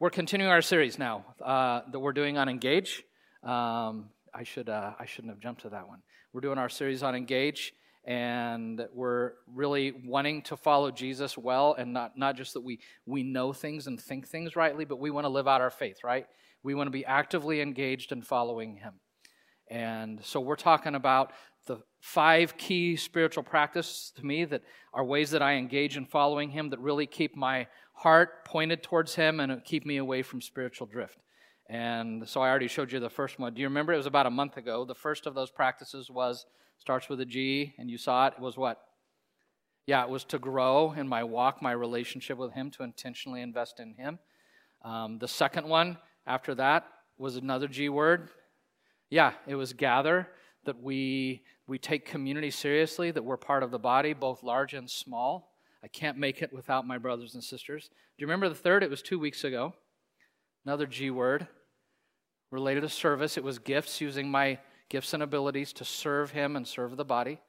we're continuing our series now uh, that we're doing on Engage. Um, I, should, uh, I shouldn't have jumped to that one. We're doing our series on Engage, and we're really wanting to follow Jesus well, and not, not just that we, we know things and think things rightly, but we want to live out our faith, right? We want to be actively engaged in following Him. And so we're talking about the five key spiritual practices to me that are ways that I engage in following Him that really keep my heart pointed towards Him and keep me away from spiritual drift. And so I already showed you the first one. Do you remember? It was about a month ago. The first of those practices was starts with a G, and you saw it. It was what? Yeah, it was to grow in my walk, my relationship with Him, to intentionally invest in Him. Um, the second one after that was another G word. Yeah, it was gather, that we, we take community seriously, that we're part of the body, both large and small. I can't make it without my brothers and sisters. Do you remember the third? It was two weeks ago. Another G word related to service. It was gifts, using my gifts and abilities to serve Him and serve the body.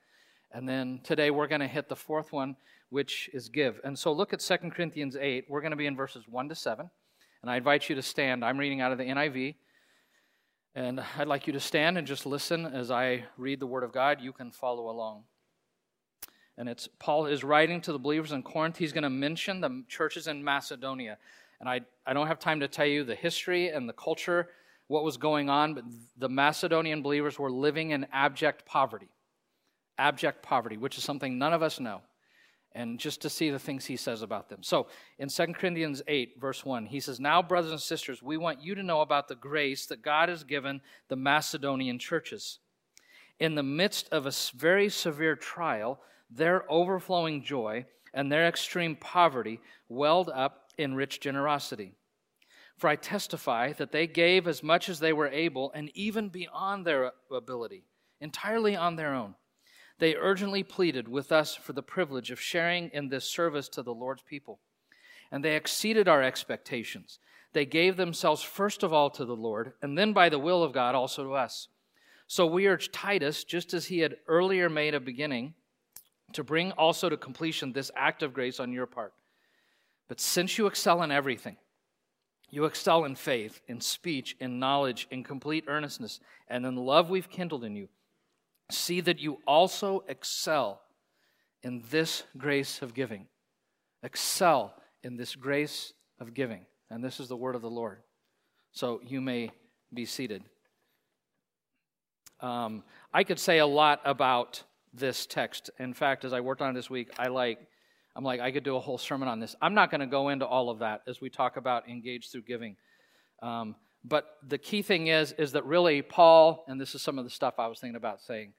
And then today we're going to hit the fourth one, which is give. And so look at 2 Corinthians 8. We're going to be in verses 1 to 7. And I invite you to stand. I'm reading out of the NIV. And I'd like you to stand and just listen as I read the Word of God. You can follow along. And it's Paul is writing to the believers in Corinth. He's going to mention the churches in Macedonia. And I, I don't have time to tell you the history and the culture, what was going on, but the Macedonian believers were living in abject poverty. Abject poverty, which is something none of us know. And just to see the things he says about them. So in 2 Corinthians 8, verse 1, he says, Now, brothers and sisters, we want you to know about the grace that God has given the Macedonian churches. In the midst of a very severe trial, their overflowing joy and their extreme poverty welled up in rich generosity. For I testify that they gave as much as they were able, and even beyond their ability, entirely on their own. They urgently pleaded with us for the privilege of sharing in this service to the Lord's people. And they exceeded our expectations. They gave themselves first of all to the Lord, and then by the will of God also to us. So we urge Titus, just as he had earlier made a beginning, to bring also to completion this act of grace on your part. But since you excel in everything, you excel in faith, in speech, in knowledge, in complete earnestness, and in love we've kindled in you, see that you also excel in this grace of giving. Excel in this grace of giving. And this is the word of the Lord. So you may be seated. Um, I could say a lot about this text. In fact, as I worked on it this week, I like I'm like, I could do a whole sermon on this. I'm not going to go into all of that as we talk about engage through giving. Um, but the key thing is, is that really Paul, and this is some of the stuff I was thinking about saying,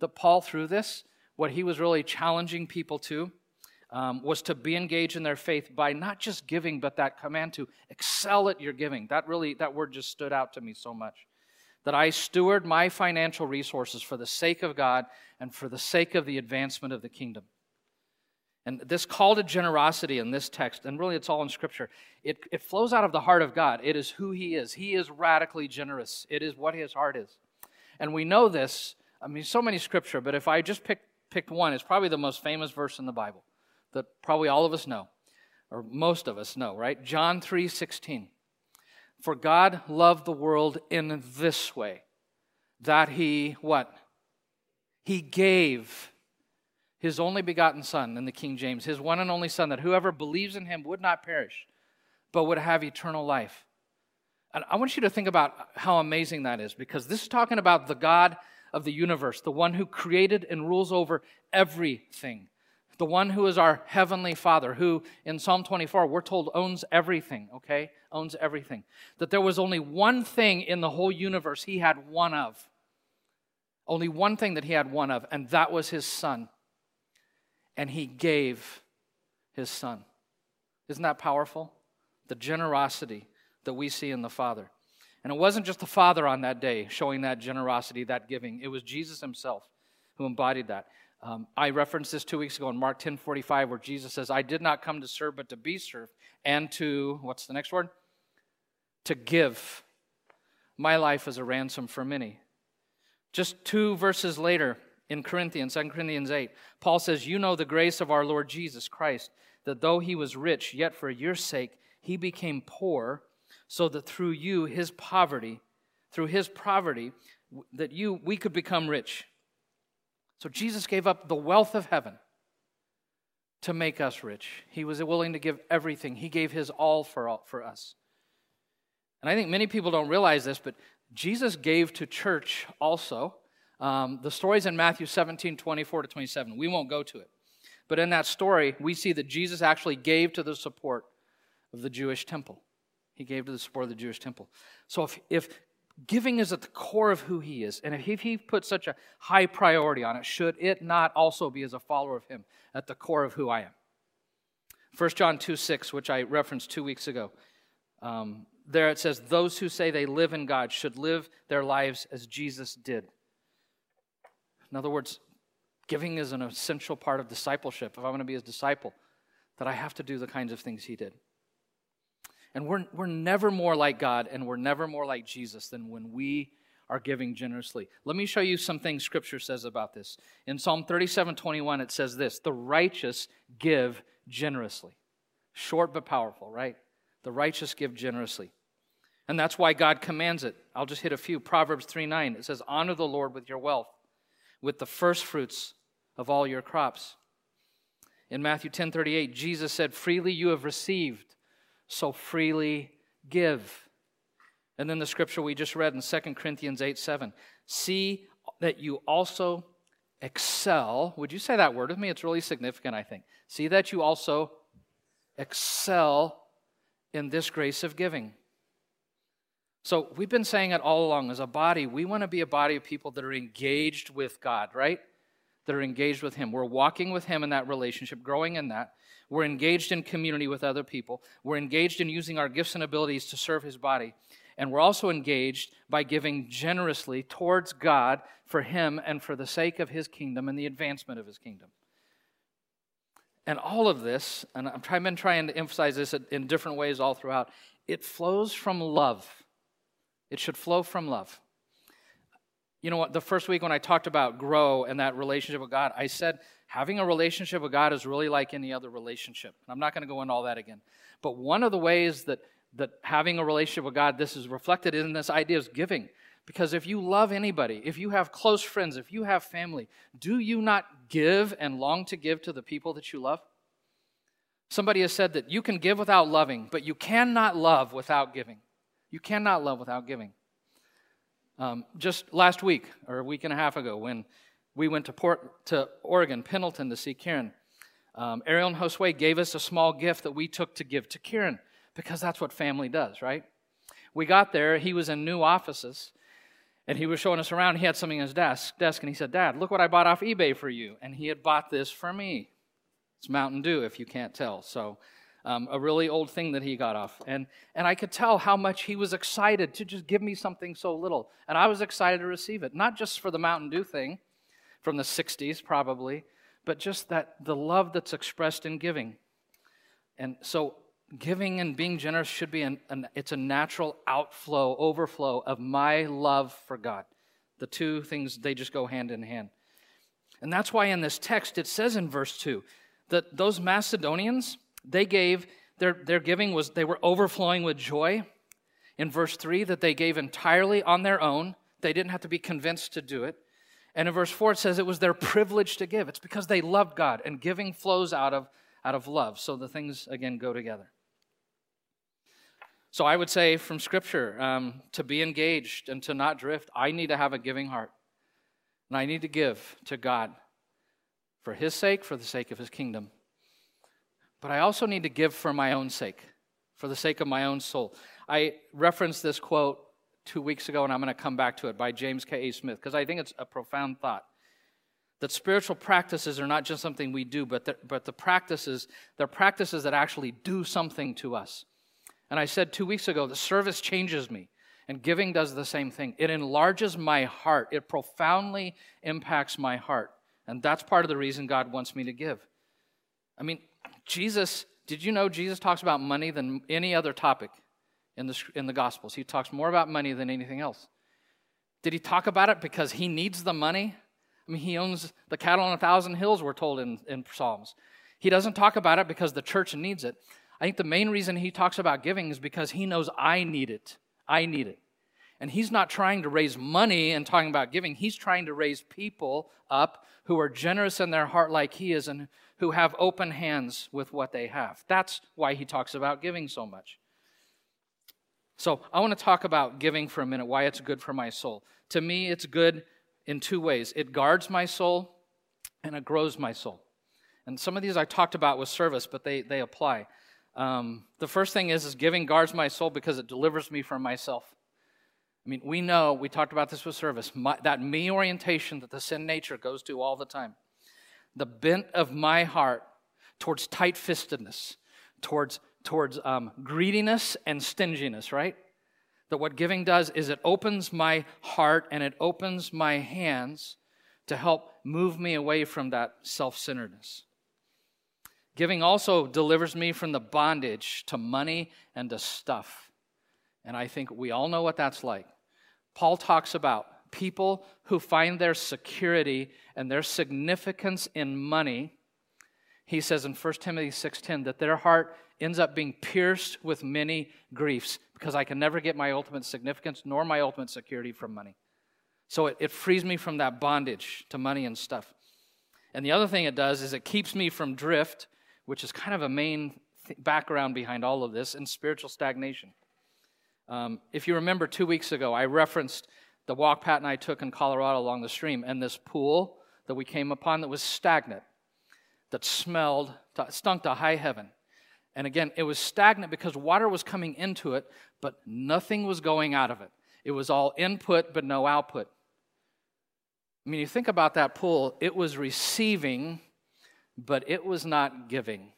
that Paul, through this, what he was really challenging people to um, was to be engaged in their faith by not just giving, but that command to excel at your giving. That really, that word just stood out to me so much. That I steward my financial resources for the sake of God and for the sake of the advancement of the kingdom. And this call to generosity in this text, and really it's all in Scripture, it, it flows out of the heart of God. It is who He is. He is radically generous, it is what His heart is. And we know this, I mean, so many Scripture, but if I just pick, picked one, it's probably the most famous verse in the Bible that probably all of us know, or most of us know, right? John 3 16. For God loved the world in this way, that He, what? He gave his only begotten Son in the King James, his one and only Son, that whoever believes in him would not perish, but would have eternal life. And I want you to think about how amazing that is, because this is talking about the God of the universe, the one who created and rules over everything, the one who is our heavenly Father, who in Psalm 24 we're told owns everything, okay? Owns everything. That there was only one thing in the whole universe he had one of. Only one thing that he had one of, and that was his Son and he gave his son. Isn't that powerful? The generosity that we see in the Father. And it wasn't just the Father on that day showing that generosity, that giving. It was Jesus himself who embodied that. Um, I referenced this two weeks ago in Mark 10 45, where Jesus says, I did not come to serve, but to be served, and to, what's the next word? To give my life as a ransom for many. Just two verses later, in Corinthians, 2 Corinthians 8, Paul says, You know the grace of our Lord Jesus Christ, that though he was rich, yet for your sake he became poor, so that through you, his poverty, through his poverty, that you we could become rich. So Jesus gave up the wealth of heaven to make us rich. He was willing to give everything. He gave his all for all, for us. And I think many people don't realize this, but Jesus gave to church also. Um, the story's in Matthew 17, 24 to 27. We won't go to it. But in that story, we see that Jesus actually gave to the support of the Jewish temple. He gave to the support of the Jewish temple. So if, if giving is at the core of who he is, and if he put such a high priority on it, should it not also be as a follower of him at the core of who I am? 1 John 2 6, which I referenced two weeks ago. Um, there it says, Those who say they live in God should live their lives as Jesus did. In other words, giving is an essential part of discipleship. If I'm going to be his disciple, that I have to do the kinds of things he did. And we're, we're never more like God and we're never more like Jesus than when we are giving generously. Let me show you some things Scripture says about this. In Psalm 37 21, it says this The righteous give generously. Short but powerful, right? The righteous give generously. And that's why God commands it. I'll just hit a few. Proverbs 3 9, it says, Honor the Lord with your wealth, with the first fruits of all your crops. In Matthew 10 38, Jesus said, Freely you have received, so freely give. And then the scripture we just read in 2 Corinthians 8 7. See that you also excel. Would you say that word with me? It's really significant, I think. See that you also excel in this grace of giving. So we've been saying it all along as a body, we want to be a body of people that are engaged with God, right? That are engaged with Him. We're walking with Him in that relationship, growing in that. We're engaged in community with other people. We're engaged in using our gifts and abilities to serve His body. And we're also engaged by giving generously towards God for Him and for the sake of His kingdom and the advancement of His kingdom. And all of this, and I've been trying to emphasize this in different ways all throughout, it flows from love. It should flow from love. You know what? The first week when I talked about grow and that relationship with God, I said having a relationship with God is really like any other relationship. And I'm not going to go into all that again. But one of the ways that, that having a relationship with God, this is reflected in this idea is giving. Because if you love anybody, if you have close friends, if you have family, do you not give and long to give to the people that you love? Somebody has said that you can give without loving, but you cannot love without giving. You cannot love without giving. Um, just last week, or a week and a half ago, when we went to, Port, to Oregon, Pendleton, to see Kieran, um, Ariel and Josue gave us a small gift that we took to give to Kieran because that's what family does, right? We got there, he was in new offices, and he was showing us around. He had something in his desk, desk, and he said, Dad, look what I bought off eBay for you. And he had bought this for me. It's Mountain Dew, if you can't tell. So, um, a really old thing that he got off. And, and I could tell how much he was excited to just give me something so little. And I was excited to receive it, not just for the Mountain Dew thing from the 60s, probably, but just that the love that's expressed in giving. And so giving and being generous should be an, an, it's a natural outflow overflow of my love for god the two things they just go hand in hand and that's why in this text it says in verse 2 that those macedonians they gave their, their giving was they were overflowing with joy. In verse 3 that they gave entirely on their own. They didn't have to be convinced to do it. And in verse 4 it says it was their privilege to give. It's because they loved god and giving flows out of out of love. So the things again go together. So I would say from Scripture um, to be engaged and to not drift, I need to have a giving heart. And I need to give to God for His sake, for the sake of His kingdom. But I also need to give for my own sake, for the sake of my own soul. I referenced this quote two weeks ago, and I'm going to come back to it by James K.A. Smith, because I think it's a profound thought. That spiritual practices are not just something we do, but the, but the practices, they're practices that actually do something to us. And I said two weeks ago, the service changes me. And giving does the same thing. It enlarges my heart, it profoundly impacts my heart. And that's part of the reason God wants me to give. I mean, Jesus, did you know Jesus talks about money than any other topic in the, in the Gospels? He talks more about money than anything else. Did he talk about it because he needs the money? I mean, he owns the cattle on a thousand hills, we're told in, in Psalms. He doesn't talk about it because the church needs it. I think the main reason he talks about giving is because he knows I need it. I need it. And he's not trying to raise money and talking about giving. He's trying to raise people up who are generous in their heart like he is and who have open hands with what they have. That's why he talks about giving so much. So I want to talk about giving for a minute, why it's good for my soul. To me, it's good in two ways it guards my soul and it grows my soul. And some of these I talked about with service, but they, they apply. Um, the first thing is, is giving guards my soul because it delivers me from myself. I mean, we know, we talked about this with service, my, that me orientation that the sin nature goes to all the time. The bent of my heart towards tight fistedness, towards, towards um, greediness and stinginess, right? That what giving does is it opens my heart and it opens my hands to help move me away from that self centeredness. Giving also delivers me from the bondage to money and to stuff. And I think we all know what that's like. Paul talks about people who find their security and their significance in money. He says in 1 Timothy 6:10 that their heart ends up being pierced with many griefs because I can never get my ultimate significance nor my ultimate security from money. So it, it frees me from that bondage to money and stuff. And the other thing it does is it keeps me from drift which is kind of a main th- background behind all of this, and spiritual stagnation. Um, if you remember two weeks ago, I referenced the walk Pat and I took in Colorado along the stream, and this pool that we came upon that was stagnant, that smelled, stunk to high heaven. And again, it was stagnant because water was coming into it, but nothing was going out of it. It was all input, but no output. I mean, you think about that pool, it was receiving but it was not giving.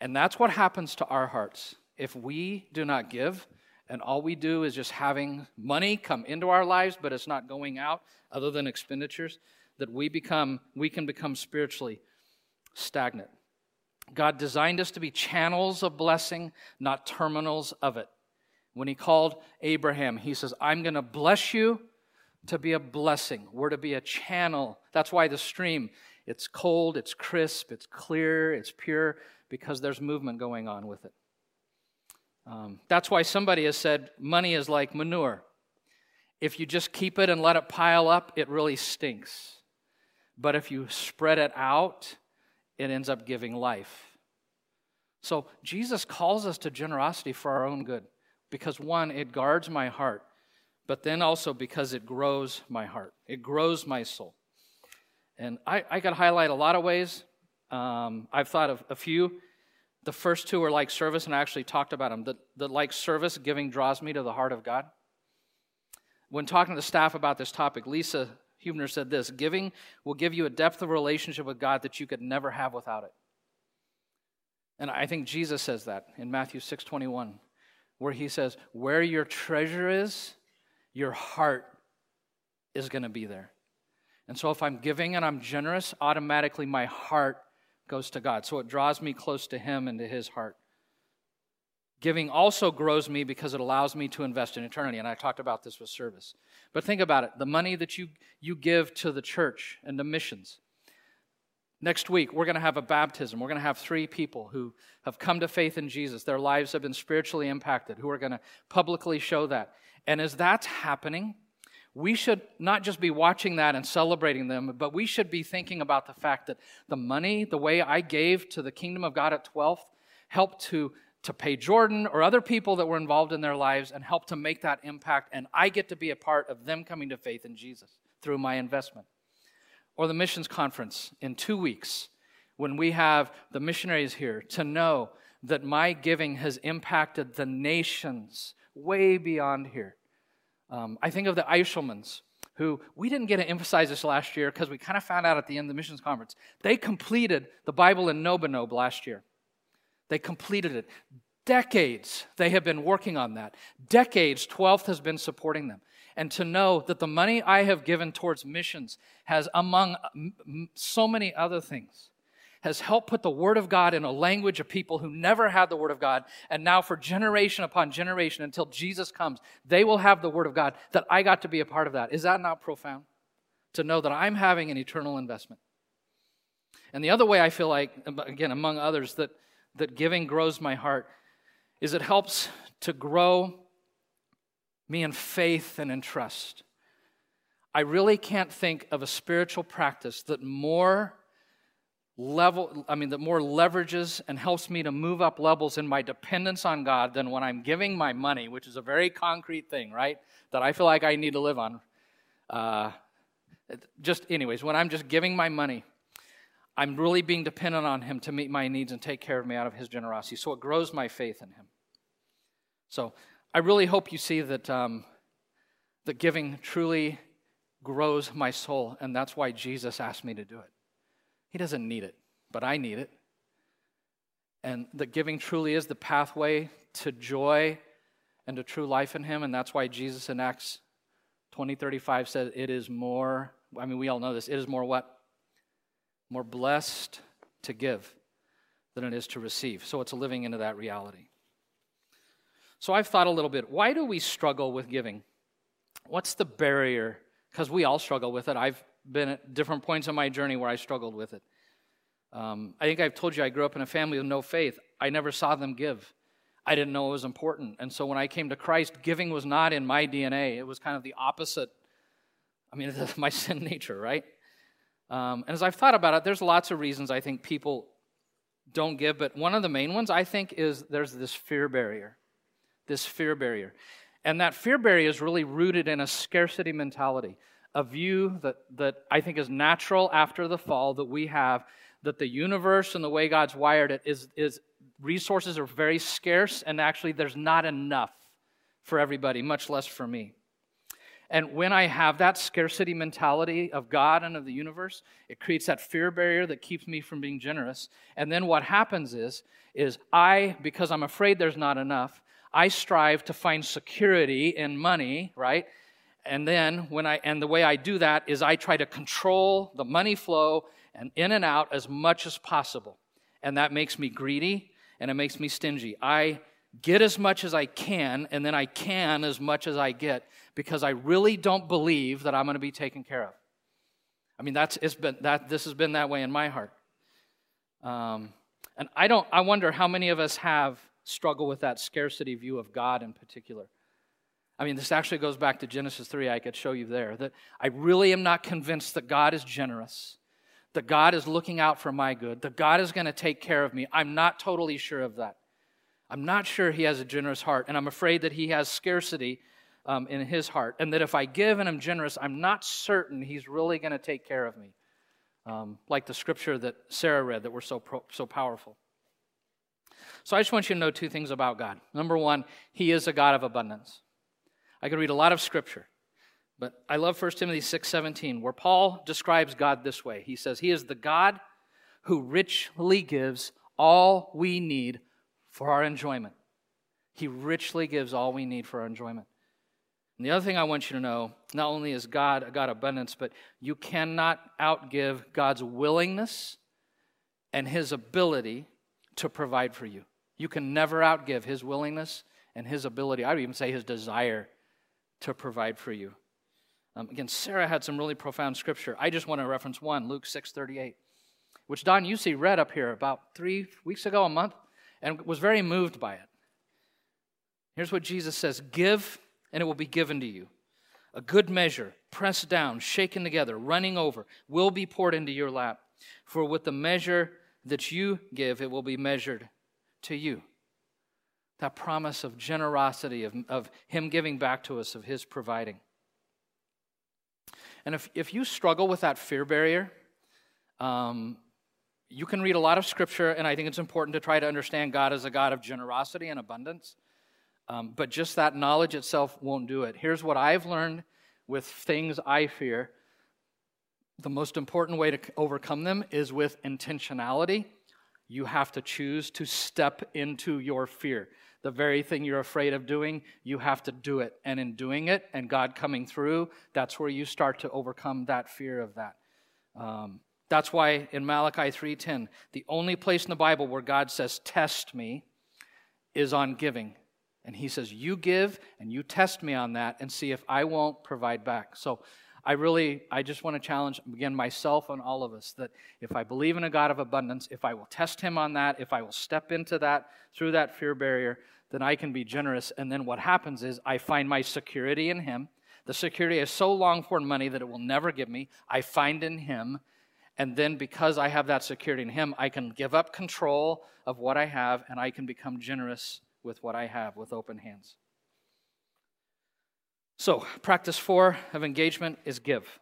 And that's what happens to our hearts. If we do not give, and all we do is just having money come into our lives, but it's not going out other than expenditures, that we become we can become spiritually stagnant. God designed us to be channels of blessing, not terminals of it. When he called Abraham, he says, I'm going to bless you to be a blessing. We're to be a channel. That's why the stream it's cold, it's crisp, it's clear, it's pure, because there's movement going on with it. Um, that's why somebody has said money is like manure. If you just keep it and let it pile up, it really stinks. But if you spread it out, it ends up giving life. So Jesus calls us to generosity for our own good because, one, it guards my heart, but then also because it grows my heart, it grows my soul. And I, I could highlight a lot of ways. Um, I've thought of a few. The first two are like service, and I actually talked about them. The, the like service, giving draws me to the heart of God. When talking to the staff about this topic, Lisa Hubner said this Giving will give you a depth of relationship with God that you could never have without it. And I think Jesus says that in Matthew 6 21, where he says, Where your treasure is, your heart is going to be there. And so if I'm giving and I'm generous, automatically my heart goes to God. So it draws me close to Him and to His heart. Giving also grows me because it allows me to invest in eternity. And I talked about this with service. But think about it the money that you, you give to the church and the missions. Next week, we're going to have a baptism. We're going to have three people who have come to faith in Jesus. Their lives have been spiritually impacted, who are going to publicly show that. And as that's happening, we should not just be watching that and celebrating them, but we should be thinking about the fact that the money, the way I gave to the kingdom of God at 12th, helped to, to pay Jordan or other people that were involved in their lives and helped to make that impact. And I get to be a part of them coming to faith in Jesus through my investment. Or the missions conference in two weeks when we have the missionaries here to know that my giving has impacted the nations way beyond here um, I think of the Eishelmans, who we didn't get to emphasize this last year because we kind of found out at the end of the missions conference. They completed the Bible in Nobanob last year. They completed it. Decades they have been working on that. Decades 12th has been supporting them. And to know that the money I have given towards missions has, among so many other things, has helped put the Word of God in a language of people who never had the Word of God. And now, for generation upon generation until Jesus comes, they will have the Word of God. That I got to be a part of that. Is that not profound? To know that I'm having an eternal investment. And the other way I feel like, again, among others, that, that giving grows my heart is it helps to grow me in faith and in trust. I really can't think of a spiritual practice that more level I mean that more leverages and helps me to move up levels in my dependence on God than when I'm giving my money, which is a very concrete thing, right? That I feel like I need to live on. Uh, just anyways, when I'm just giving my money, I'm really being dependent on Him to meet my needs and take care of me out of His generosity. So it grows my faith in Him. So I really hope you see that um, that giving truly grows my soul, and that's why Jesus asked me to do it. He doesn't need it, but I need it. And that giving truly is the pathway to joy and to true life in Him, and that's why Jesus in Acts 20 35 said, It is more, I mean, we all know this, it is more what? More blessed to give than it is to receive. So it's living into that reality. So I've thought a little bit why do we struggle with giving? What's the barrier? Because we all struggle with it. I've been at different points in my journey where I struggled with it. Um, I think I've told you I grew up in a family with no faith. I never saw them give. I didn't know it was important. And so when I came to Christ, giving was not in my DNA. It was kind of the opposite. I mean, my sin nature, right? Um, and as I've thought about it, there's lots of reasons I think people don't give, but one of the main ones I think is there's this fear barrier this fear barrier. And that fear barrier is really rooted in a scarcity mentality, a view that, that I think is natural after the fall that we have that the universe and the way God's wired it is, is resources are very scarce, and actually there's not enough for everybody, much less for me. And when I have that scarcity mentality of God and of the universe, it creates that fear barrier that keeps me from being generous. And then what happens is, is I, because I'm afraid there's not enough, I strive to find security in money, right? And then when I and the way I do that is I try to control the money flow and in and out as much as possible. And that makes me greedy and it makes me stingy. I get as much as I can and then I can as much as I get because I really don't believe that I'm going to be taken care of. I mean that's it's been that this has been that way in my heart. Um, and I don't I wonder how many of us have struggle with that scarcity view of God in particular. I mean, this actually goes back to Genesis 3. I could show you there that I really am not convinced that God is generous, that God is looking out for my good, that God is going to take care of me. I'm not totally sure of that. I'm not sure He has a generous heart, and I'm afraid that He has scarcity um, in His heart, and that if I give and I'm generous, I'm not certain He's really going to take care of me. Um, like the scripture that Sarah read that were so, pro- so powerful. So I just want you to know two things about God. Number one, He is a God of abundance. I could read a lot of scripture, but I love 1 Timothy 6:17, where Paul describes God this way. He says, He is the God who richly gives all we need for our enjoyment. He richly gives all we need for our enjoyment. And the other thing I want you to know not only is God a God of abundance, but you cannot outgive God's willingness and his ability to provide for you. You can never outgive his willingness and his ability, I would even say his desire to provide for you. Um, again, Sarah had some really profound scripture. I just want to reference one, Luke 6:38, which Don Yusi read up here about three weeks ago, a month, and was very moved by it. Here's what Jesus says: Give, and it will be given to you. A good measure, pressed down, shaken together, running over, will be poured into your lap. For with the measure that you give, it will be measured to you. That promise of generosity, of, of Him giving back to us, of His providing. And if, if you struggle with that fear barrier, um, you can read a lot of scripture, and I think it's important to try to understand God as a God of generosity and abundance. Um, but just that knowledge itself won't do it. Here's what I've learned with things I fear the most important way to overcome them is with intentionality. You have to choose to step into your fear. The very thing you're afraid of doing, you have to do it. And in doing it and God coming through, that's where you start to overcome that fear of that. Um, that's why in Malachi 3:10, the only place in the Bible where God says, "Test me," is on giving. And he says, You give and you test me on that and see if I won't provide back. So I really, I just want to challenge, again, myself and all of us that if I believe in a God of abundance, if I will test Him on that, if I will step into that through that fear barrier, then I can be generous. And then what happens is I find my security in Him. The security is so long for money that it will never give me. I find in Him. And then because I have that security in Him, I can give up control of what I have and I can become generous with what I have with open hands. So, practice four of engagement is give.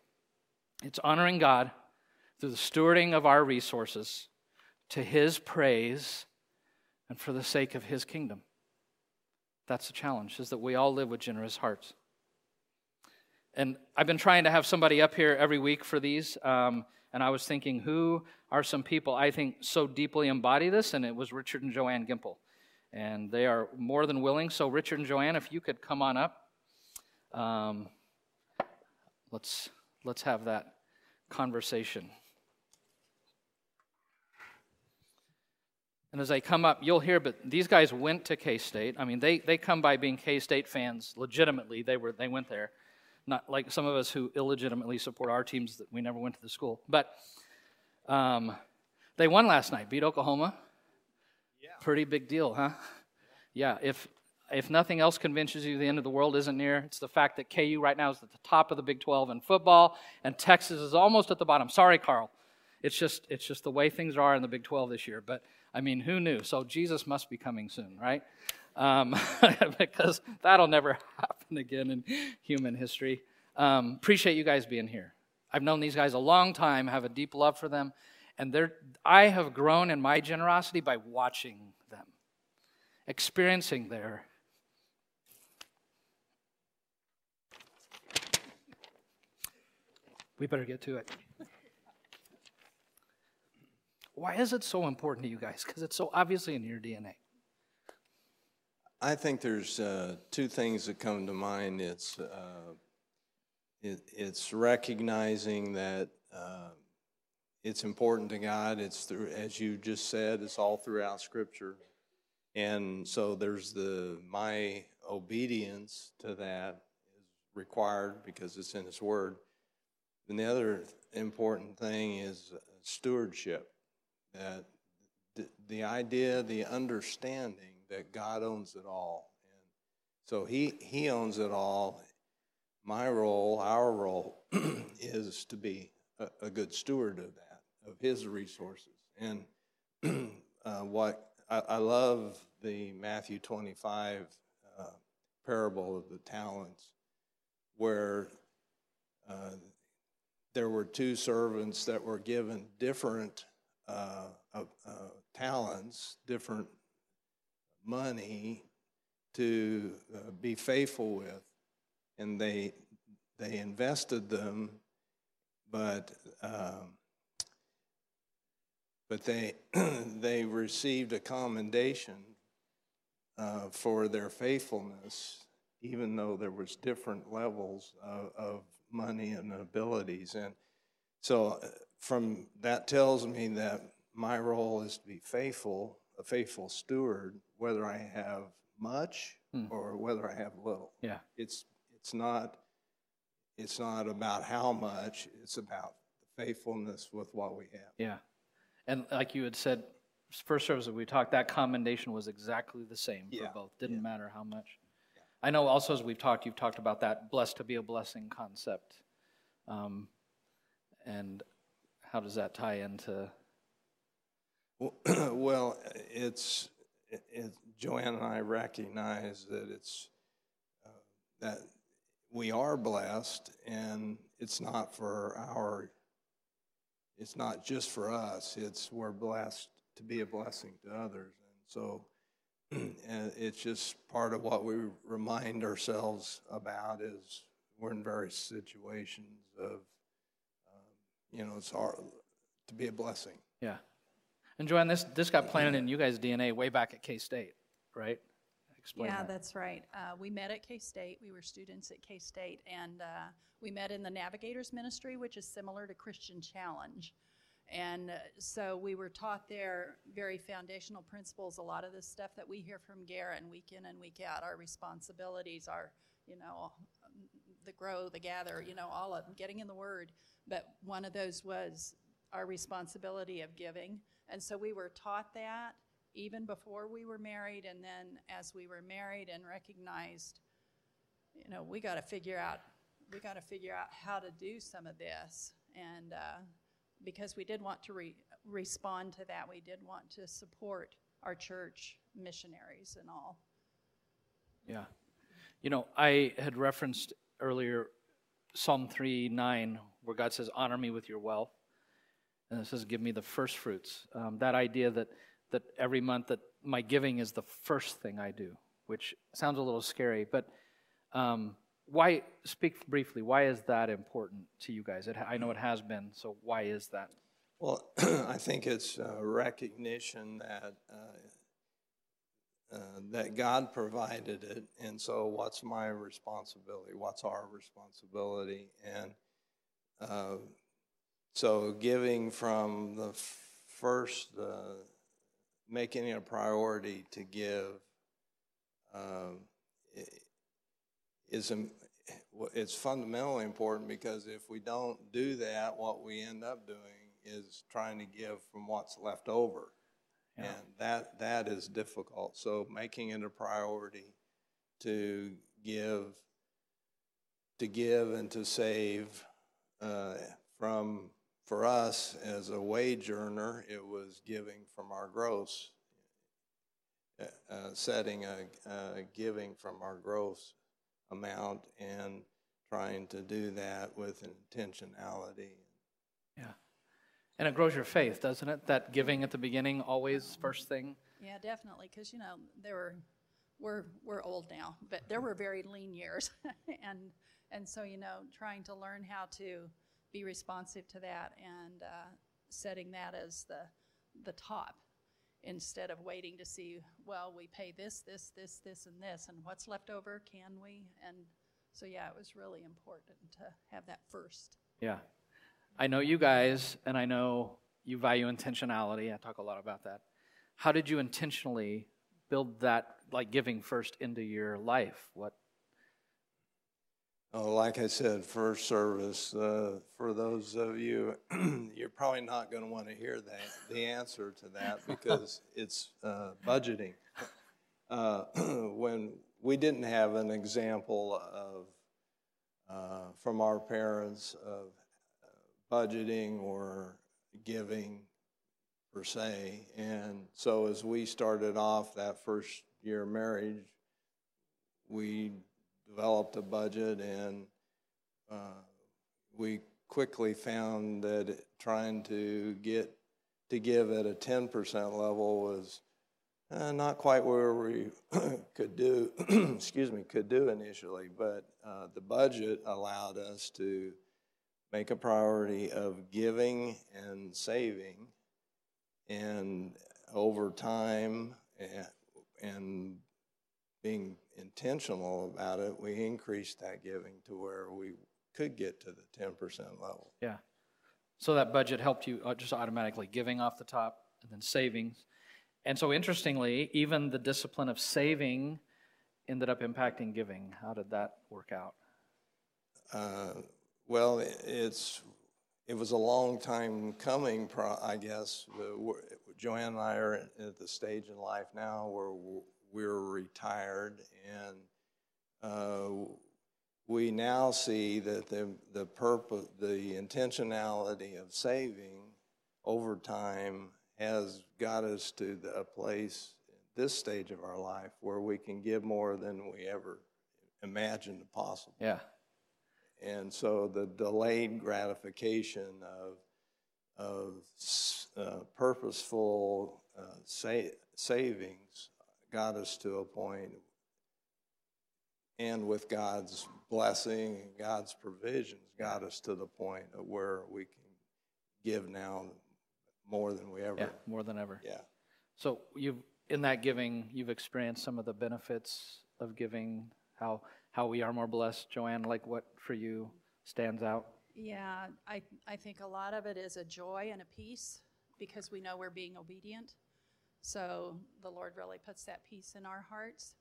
It's honoring God through the stewarding of our resources to His praise and for the sake of His kingdom. That's the challenge, is that we all live with generous hearts. And I've been trying to have somebody up here every week for these, um, and I was thinking, who are some people I think so deeply embody this? And it was Richard and Joanne Gimple. And they are more than willing. So, Richard and Joanne, if you could come on up. Um, let's, let's have that conversation. And as I come up, you'll hear, but these guys went to K State. I mean, they, they come by being K State fans legitimately. They, were, they went there. Not like some of us who illegitimately support our teams that we never went to the school. But um, they won last night, beat Oklahoma. Yeah. Pretty big deal, huh? Yeah, if if nothing else convinces you the end of the world isn't near, it's the fact that KU right now is at the top of the Big 12 in football, and Texas is almost at the bottom. Sorry, Carl. It's just, it's just the way things are in the Big 12 this year. But, I mean, who knew? So Jesus must be coming soon, right? Um, because that'll never happen again in human history. Um, appreciate you guys being here. I've known these guys a long time, have a deep love for them, and they're, I have grown in my generosity by watching them, experiencing their We better get to it. Why is it so important to you guys? Because it's so obviously in your DNA. I think there's uh, two things that come to mind. It's uh, it, it's recognizing that uh, it's important to God. It's through, as you just said, it's all throughout Scripture, and so there's the my obedience to that is required because it's in His Word. And the other important thing is stewardship. That the, idea, the understanding that God owns it all. And so he, he owns it all. My role, our role, is to be a, a, good steward of that, of his resources. And uh, what I, I, love the Matthew 25 uh, parable of the talents, where uh, there were two servants that were given different uh, uh, talents, different money to uh, be faithful with, and they they invested them, but um, but they they received a commendation uh, for their faithfulness, even though there was different levels of, of money and abilities. And so uh, from that tells me that my role is to be faithful, a faithful steward, whether I have much hmm. or whether I have little. Yeah. It's it's not it's not about how much, it's about the faithfulness with what we have. Yeah. And like you had said, first service that we talked, that commendation was exactly the same yeah. for both. Didn't yeah. matter how much. I know also as we've talked, you've talked about that blessed to be a blessing concept. Um, and how does that tie into? Well, it's it, Joanne and I recognize that it's uh, that we are blessed, and it's not for our. It's not just for us. It's we're blessed to be a blessing to others, and so and it's just part of what we remind ourselves about is we're in various situations of, um, you know, it's hard to be a blessing. Yeah. And Joanne, this, this got planted in you guys' DNA way back at K State, right? Explain yeah, that. that's right. Uh, we met at K State. We were students at K State, and uh, we met in the Navigators Ministry, which is similar to Christian Challenge. And uh, so we were taught there very foundational principles, a lot of the stuff that we hear from Garrett week in and week out, our responsibilities, our you know, the grow, the gather, you know, all of them, getting in the Word. But one of those was our responsibility of giving. And so we were taught that even before we were married, and then as we were married and recognized, you know, we got to figure out, we got to figure out how to do some of this. And uh, because we did want to re- respond to that, we did want to support our church missionaries and all. Yeah. You know, I had referenced earlier Psalm 3 9, where God says, Honor me with your wealth. And it says, Give me the first fruits. Um, that idea that, that every month that my giving is the first thing I do, which sounds a little scary, but um, why, speak briefly, why is that important to you guys? It, I know it has been, so why is that? Well, I think it's a recognition that uh, uh, that God provided it, and so what's my responsibility? What's our responsibility? And uh, so, giving from the first, uh, making it a priority to give uh, is it's fundamentally important because if we don't do that, what we end up doing is trying to give from what's left over. Yeah. And that that is difficult. So making it a priority to give to give and to save uh, from for us as a wage earner, it was giving from our gross, uh, uh setting a, a giving from our gross amount and trying to do that with intentionality. Yeah. And it grows your faith, doesn't it? That giving at the beginning, always first thing. Yeah, definitely. Because you know there were, we're we're old now, but there were very lean years, and and so you know trying to learn how to be responsive to that and uh, setting that as the the top instead of waiting to see well we pay this this this this and this and what's left over can we and so yeah it was really important to have that first yeah I know you guys, and I know you value intentionality. I talk a lot about that. How did you intentionally build that, like giving first, into your life? What? Oh, like I said, first service. Uh, for those of you, you're probably not going to want to hear that the answer to that because it's uh, budgeting. Uh, when we didn't have an example of uh, from our parents of budgeting or giving per se. And so as we started off that first year of marriage, we developed a budget and uh, we quickly found that trying to get to give at a 10% level was uh, not quite where we could do excuse me could do initially but uh, the budget allowed us to make a priority of giving and saving, and over time and, and being intentional about it, we increased that giving to where we could get to the 10% level. Yeah. So that budget helped you uh, just automatically giving off the top and then savings. And so interestingly, even the discipline of saving ended up impacting giving. How did that work out? Uh, well, it's it was a long time coming, I guess. Joanne and I are at the stage in life now where we're retired, and uh, we now see that the the purpose, the intentionality of saving over time has got us to the, a place this stage of our life where we can give more than we ever imagined possible. Yeah. And so the delayed gratification of, of uh, purposeful uh, sa- savings got us to a point, and with God's blessing and God's provisions, got us to the point of where we can give now more than we ever. Yeah, more than ever. Yeah. So you've in that giving, you've experienced some of the benefits of giving. How how we are more blessed. Joanne, like what for you stands out? Yeah, I, I think a lot of it is a joy and a peace because we know we're being obedient. So the Lord really puts that peace in our hearts.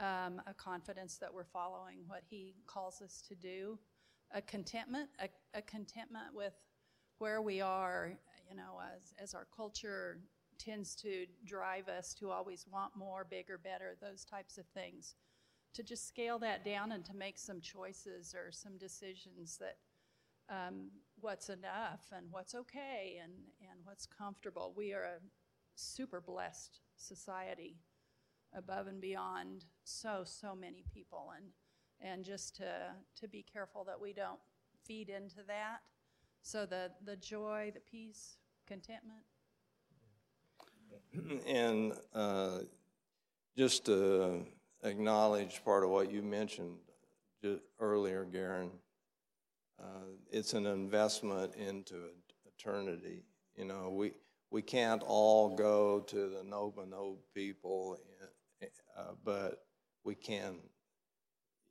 um, a confidence that we're following what He calls us to do, a contentment, a, a contentment with where we are, you know, as, as our culture tends to drive us to always want more, bigger, better, those types of things. To just scale that down and to make some choices or some decisions that um, what's enough and what's okay and, and what's comfortable. We are a super blessed society above and beyond so, so many people. And, and just to, to be careful that we don't feed into that. So the, the joy, the peace, contentment, And uh, just to acknowledge part of what you mentioned earlier, Garen, uh, it's an investment into eternity. You know, we, we can't all go to the Nova Nova people, uh, but we can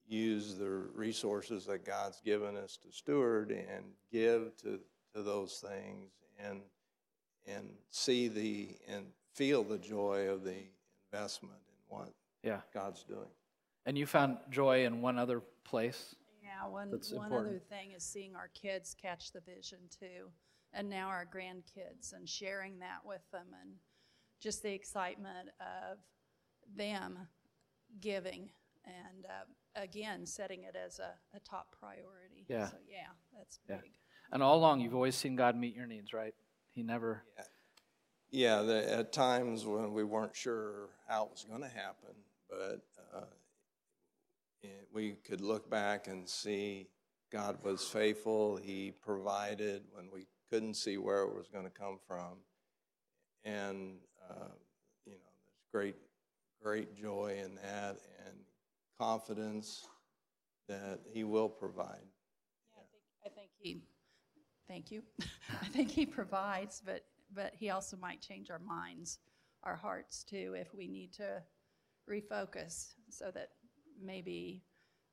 use the resources that God's given us to steward and give to, to those things and and see the and feel the joy of the investment in what Yeah. God's doing. And you found joy in one other place. Yeah, one, one important. other thing is seeing our kids catch the vision too, and now our grandkids, and sharing that with them, and just the excitement of them giving, and uh, again, setting it as a, a top priority. Yeah. So, yeah, that's Yeah. big. And all along, you've always seen God meet your needs, right? He never. Yeah, the, at times when we weren't sure how it was going to happen, but uh, it- we could look back and see God was faithful. He provided when we couldn't see where it was going to come from, and uh, you know, there's great, great joy in that, and confidence that He will provide. Yeah, I think, I think he, thank you. I think he provides, but, but he also might change our minds, our hearts too, if we need to refocus so that maybe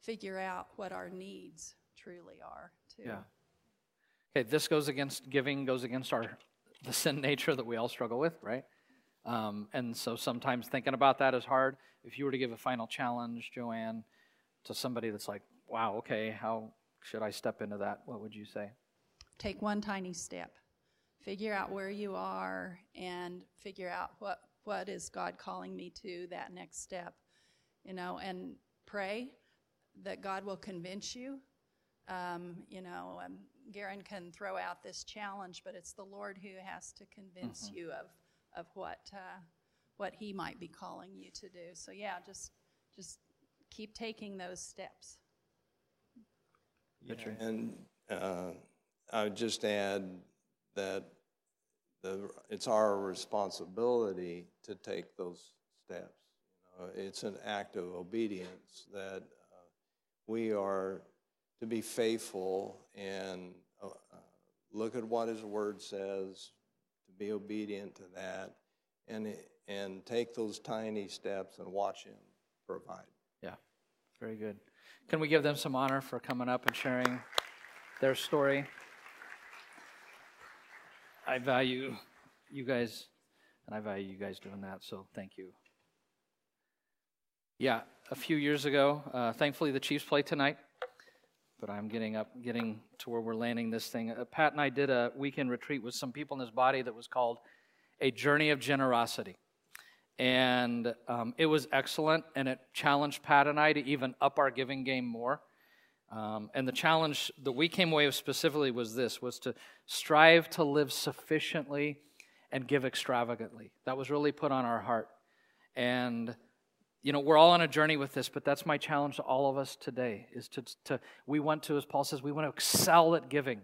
figure out what our needs truly are too. Yeah. Okay, this goes against giving, goes against our the sin nature that we all struggle with, right? Um, and so sometimes thinking about that is hard. If you were to give a final challenge, Joanne, to somebody that's like, "Wow, okay, how should I step into that?" What would you say? Take one tiny step. Figure out where you are and figure out what, what is God calling me to that next step. You know, and pray that God will convince you. Um, you know, um, Garen can throw out this challenge, but it's the Lord who has to convince you of, of what, uh, what He might be calling you to do. So, yeah, just, just keep taking those steps. Richard? And uh, I would just add that the, it's our responsibility to take those steps. You know, It's an act of obedience that uh, we are to be faithful and uh, uh, look at what His Word says, to be obedient to that, and, and take those tiny steps and watch Him provide. Yeah, very good. Can we give them some honor for coming up and sharing their story? I value you guys, and I value you guys doing that, so thank you. Yeah, a few years ago, uh, thankfully the Chiefs play tonight, but I'm getting up, getting to where we're landing this thing. Uh, Pat and I did a weekend retreat with some people in this body that was called A Journey of Generosity. And um, it was excellent and it challenged pat and i to even up our giving game more. Um, and the challenge that we came away with specifically was this was to strive to live sufficiently and give extravagantly. That was really put on our heart. And you know we're all on a journey with this but that's my challenge to all of us today is to, to we want to as paul says we want to excel at giving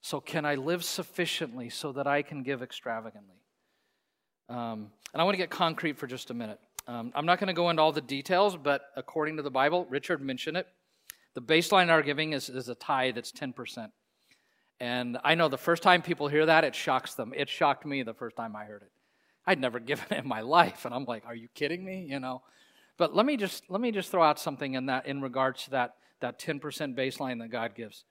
so can i live sufficiently so that i can give extravagantly um, and I want to get concrete for just a minute. Um, I'm not going to go into all the details, but according to the Bible, Richard mentioned it. The baseline in our giving is, is a tithe that's 10%. And I know the first time people hear that, it shocks them. It shocked me the first time I heard it. I'd never given in my life, and I'm like, "Are you kidding me?" You know. But let me just let me just throw out something in that in regards to that that 10% baseline that God gives.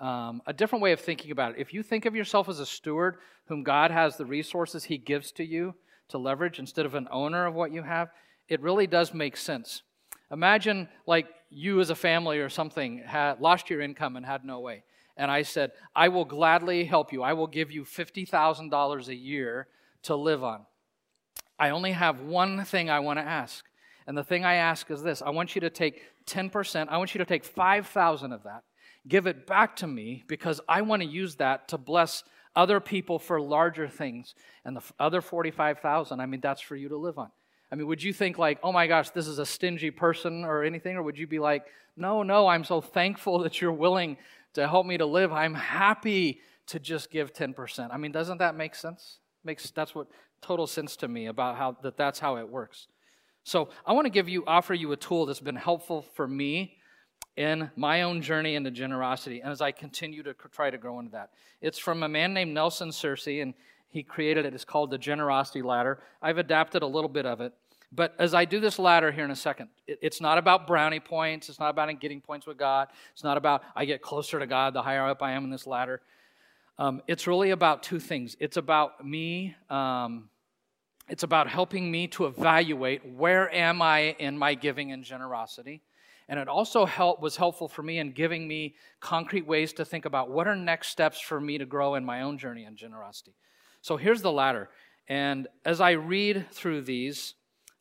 Um, a different way of thinking about it. If you think of yourself as a steward whom God has the resources He gives to you to leverage instead of an owner of what you have, it really does make sense. Imagine like you as a family or something had lost your income and had no way. And I said, I will gladly help you. I will give you $50,000 a year to live on. I only have one thing I want to ask. And the thing I ask is this I want you to take 10%, I want you to take 5,000 of that, give it back to me because I want to use that to bless other people for larger things. And the other 45,000, I mean, that's for you to live on. I mean, would you think like, oh my gosh, this is a stingy person or anything? Or would you be like, no, no, I'm so thankful that you're willing to help me to live. I'm happy to just give 10%. I mean, doesn't that make sense? Makes that's what total sense to me about how that that's how it works. So I want to give you, offer you a tool that's been helpful for me in my own journey into generosity and as I continue to try to grow into that. It's from a man named Nelson Searcy, and he created it. It's called the Generosity Ladder. I've adapted a little bit of it. But as I do this ladder here in a second, it's not about brownie points. It's not about getting points with God. It's not about I get closer to God the higher up I am in this ladder. Um, it's really about two things. It's about me. Um, it's about helping me to evaluate where am I in my giving and generosity. And it also help, was helpful for me in giving me concrete ways to think about what are next steps for me to grow in my own journey in generosity. So here's the ladder. And as I read through these,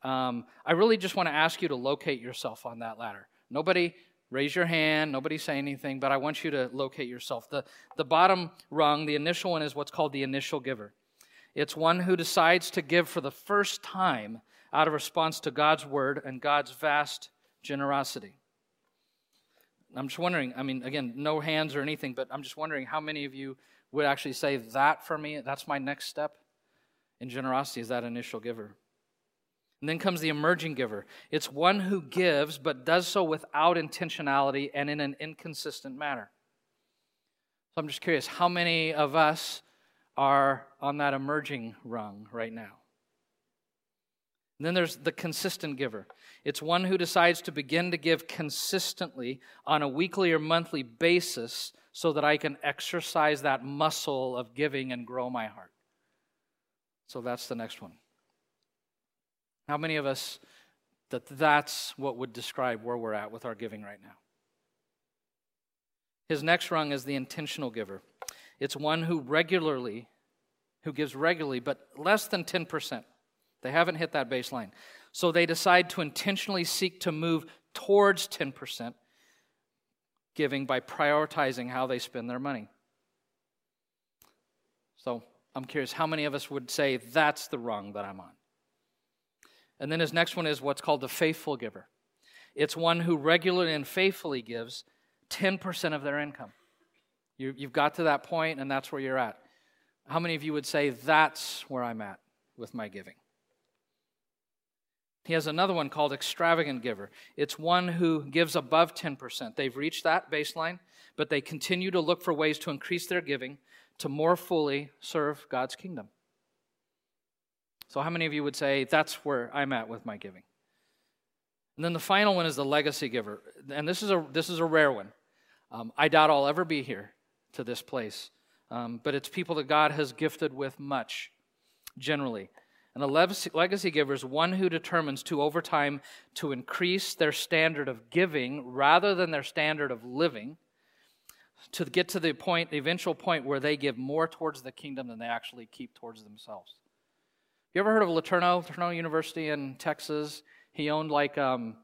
um, I really just want to ask you to locate yourself on that ladder. Nobody raise your hand, nobody say anything, but I want you to locate yourself. The, the bottom rung, the initial one, is what's called the initial giver. It's one who decides to give for the first time out of response to God's word and God's vast generosity. I'm just wondering, I mean, again, no hands or anything, but I'm just wondering how many of you would actually say that for me, that's my next step in generosity, is that initial giver. And then comes the emerging giver. It's one who gives, but does so without intentionality and in an inconsistent manner. So I'm just curious how many of us are on that emerging rung right now? And then there's the consistent giver. It's one who decides to begin to give consistently on a weekly or monthly basis so that I can exercise that muscle of giving and grow my heart. So that's the next one. How many of us that that's what would describe where we're at with our giving right now? His next rung is the intentional giver. It's one who regularly, who gives regularly, but less than 10%. They haven't hit that baseline. So they decide to intentionally seek to move towards 10% giving by prioritizing how they spend their money. So I'm curious, how many of us would say that's the rung that I'm on? And then his next one is what's called the faithful giver. It's one who regularly and faithfully gives 10% of their income. You, have got to that point, and that's where you're at. How many of you would say that's where I'm at with my giving? He has another one called extravagant giver. It's one who gives above 10%. They've reached that baseline, but they continue to look for ways to increase their giving to more fully serve God's kingdom. So, how many of you would say that's where I'm at with my giving? And then the final one is the legacy giver. And this is a, this is a rare one. Um, I doubt I'll ever be here to this place. Um, but it's people that God has gifted with much, generally. And a legacy giver is one who determines to, over time, to increase their standard of giving rather than their standard of living, to get to the point, the eventual point where they give more towards the kingdom than they actually keep towards themselves. You ever heard of LeTourneau, LeTourneau University in Texas? He owned like um,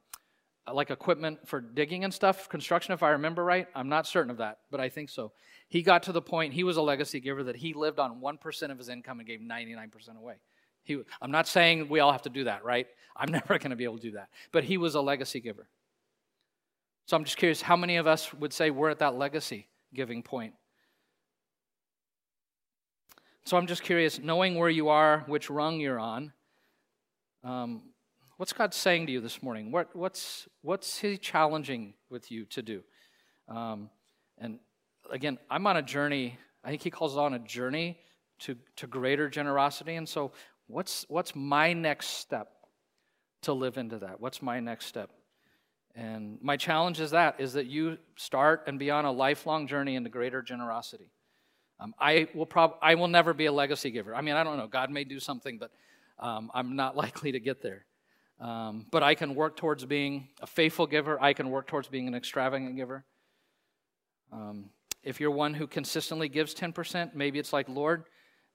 like equipment for digging and stuff, construction, if I remember right. I'm not certain of that, but I think so. He got to the point, he was a legacy giver, that he lived on 1% of his income and gave 99% away. He, I'm not saying we all have to do that, right? I'm never going to be able to do that. But he was a legacy giver. So I'm just curious how many of us would say we're at that legacy giving point? So I'm just curious, knowing where you are, which rung you're on, um, what's God saying to you this morning? What, what's, what's He challenging with you to do? Um, and again, I'm on a journey. I think He calls it on a journey to, to greater generosity. And so What's, what's my next step to live into that? What's my next step? And my challenge is that is that you start and be on a lifelong journey into greater generosity. Um, I will prob- I will never be a legacy giver. I mean, I don't know. God may do something, but um, I'm not likely to get there. Um, but I can work towards being a faithful giver. I can work towards being an extravagant giver. Um, if you're one who consistently gives 10%, maybe it's like, Lord,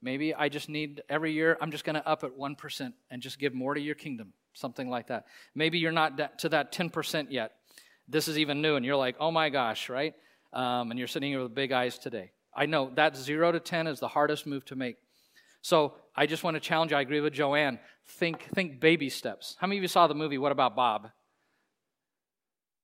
maybe I just need every year, I'm just going to up at 1% and just give more to your kingdom, something like that. Maybe you're not to that 10% yet. This is even new, and you're like, oh my gosh, right? Um, and you're sitting here with big eyes today. I know that zero to 10 is the hardest move to make. So I just want to challenge you. I agree with Joanne. Think, think baby steps. How many of you saw the movie What About Bob?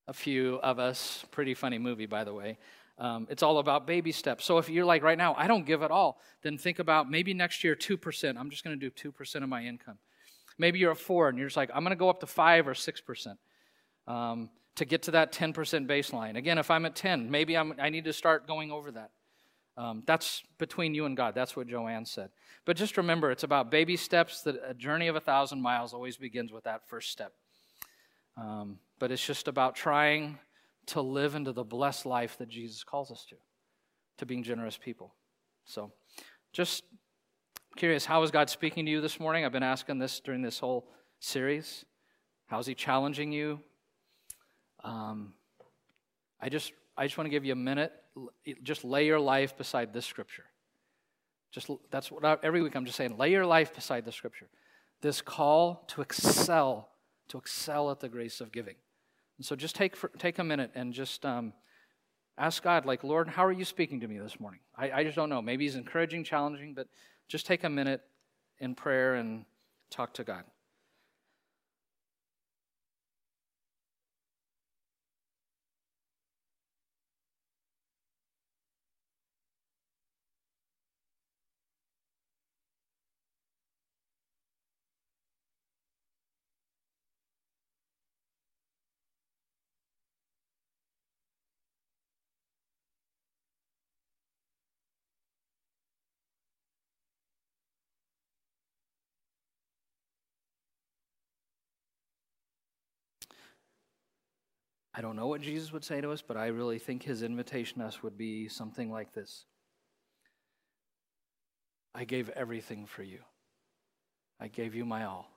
A few of us. Pretty funny movie, by the way. Um, it's all about baby steps. So if you're like right now, I don't give at all, then think about maybe next year 2%. I'm just going to do 2% of my income. Maybe you're at four and you're just like, I'm going to go up to five or 6% um, to get to that 10% baseline. Again, if I'm at 10, maybe I'm, I need to start going over that. Um, that's between you and God. That's what Joanne said. But just remember, it's about baby steps. That a journey of a thousand miles always begins with that first step. Um, but it's just about trying to live into the blessed life that Jesus calls us to, to being generous people. So, just curious, how is God speaking to you this morning? I've been asking this during this whole series. How's He challenging you? Um, I just, I just want to give you a minute. Just lay your life beside this scripture. Just that's what I, every week I'm just saying. Lay your life beside the scripture. This call to excel, to excel at the grace of giving. And so just take, for, take a minute and just um, ask God, like, Lord, how are you speaking to me this morning? I, I just don't know. Maybe He's encouraging, challenging, but just take a minute in prayer and talk to God. I don't know what Jesus would say to us, but I really think his invitation to us would be something like this I gave everything for you, I gave you my all.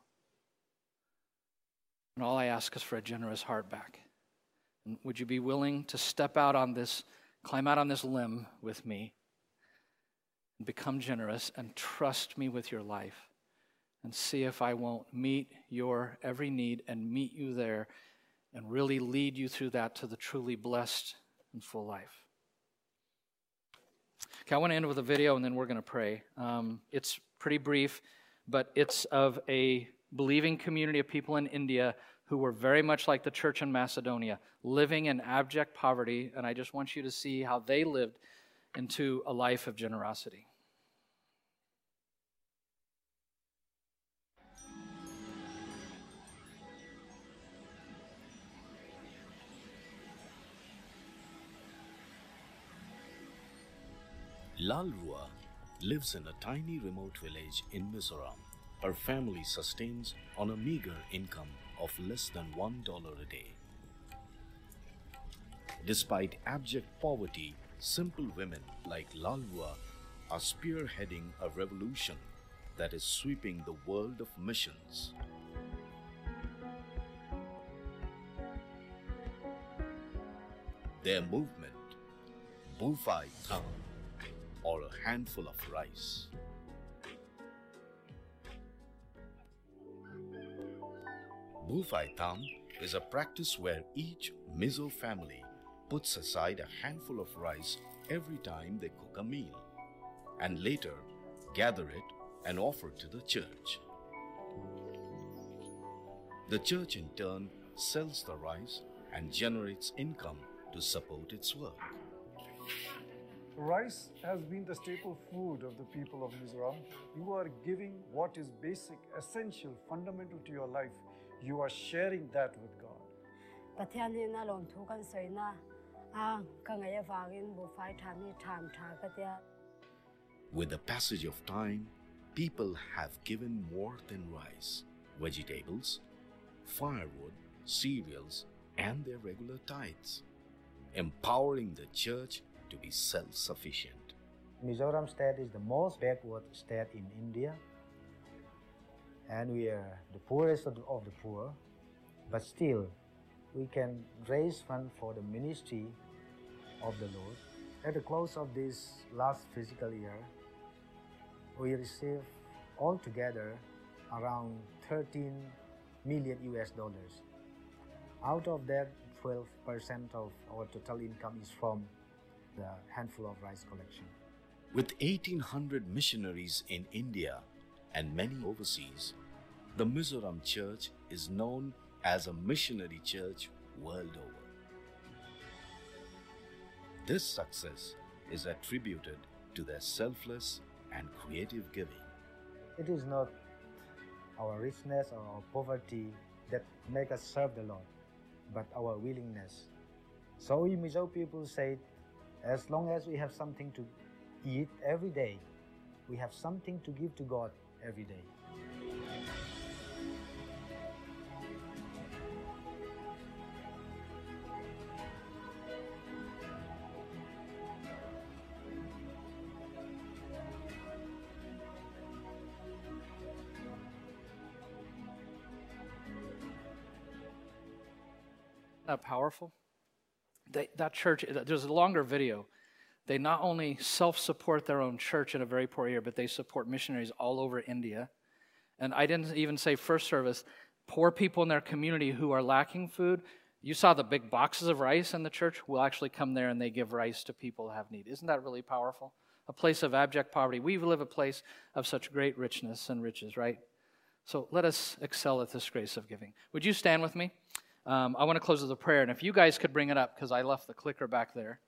And all I ask is for a generous heart back. And would you be willing to step out on this, climb out on this limb with me, and become generous and trust me with your life? And see if I won't meet your every need and meet you there and really lead you through that to the truly blessed and full life. Okay, I want to end with a video and then we're going to pray. Um, it's pretty brief, but it's of a believing community of people in India who were very much like the church in Macedonia, living in abject poverty. And I just want you to see how they lived into a life of generosity. Lalrua lives in a tiny remote village in Mizoram. Her family sustains on a meager income of less than $1 a day. Despite abject poverty, simple women like Lalrua are spearheading a revolution that is sweeping the world of missions. Their movement, Buhfai Tham, or a handful of rice. Buhfai Tham is a practice where each Mizo family puts aside a handful of rice every time they cook a meal and later gather it and offer to the church. The church in turn sells the rice and generates income to support its work. Rice has been the staple food of the people of Mizoram. You are giving what is basic, essential, fundamental to your life. You are sharing that with God. With the passage of time, people have given more than rice, vegetables, firewood, cereals, and their regular tithes, empowering the church to be self sufficient. Mizoram state is the most backward state in India. and we are the poorest of the, of the poor, but still we can raise funds for the ministry of the Lord. At the close of this last fiscal year, we received altogether around 13 million US dollars. Out of that, 12% of our total income is from the handful of rice collection. With 1800 missionaries in India and many overseas, the Mizoram Church is known as a missionary church world over. This success is attributed to their selfless and creative giving. It is not our richness or our poverty that make us serve the Lord, but our willingness. So we Mizo people say, as long as we have something to eat every day, we have something to give to God every day. that powerful? They, that church, there's a longer video. They not only self support their own church in a very poor area, but they support missionaries all over India. And I didn't even say first service, poor people in their community who are lacking food. You saw the big boxes of rice in the church will actually come there and they give rice to people who have need. Isn't that really powerful? A place of abject poverty. We live a place of such great richness and riches, right? So let us excel at this grace of giving. Would you stand with me? Um, I want to close with a prayer. And if you guys could bring it up, because I left the clicker back there,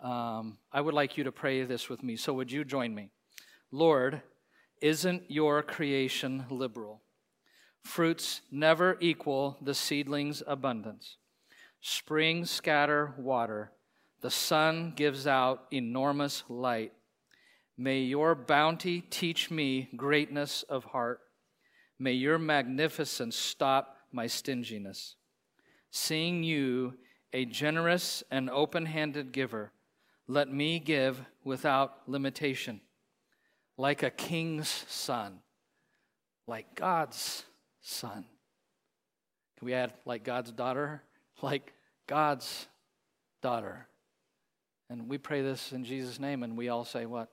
um, I would like you to pray this with me. So would you join me? Lord, isn't your creation liberal? Fruits never equal the seedling's abundance. Springs scatter water. The sun gives out enormous light. May your bounty teach me greatness of heart. May your magnificence stop my stinginess seeing you a generous and open handed giver, let me give without limitation, like a king's son, like God's son. Can we add, like God's daughter? Like God's daughter. And we pray this in Jesus' name, and we all say, What?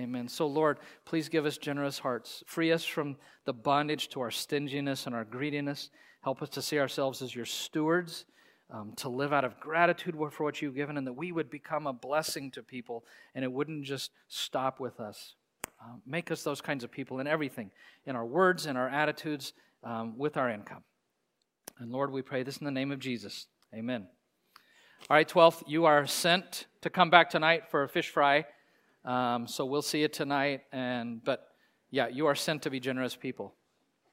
Amen. So, Lord, please give us generous hearts. Free us from the bondage to our stinginess and our greediness. Help us to see ourselves as your stewards, um, to live out of gratitude for what you've given, and that we would become a blessing to people, and it wouldn't just stop with us. Um, make us those kinds of people in everything, in our words, in our attitudes, um, with our income. And Lord, we pray this in the name of Jesus. Amen. All right, 12th, you are sent to come back tonight for a fish fry. Um, so we'll see you tonight. And but yeah, you are sent to be generous people.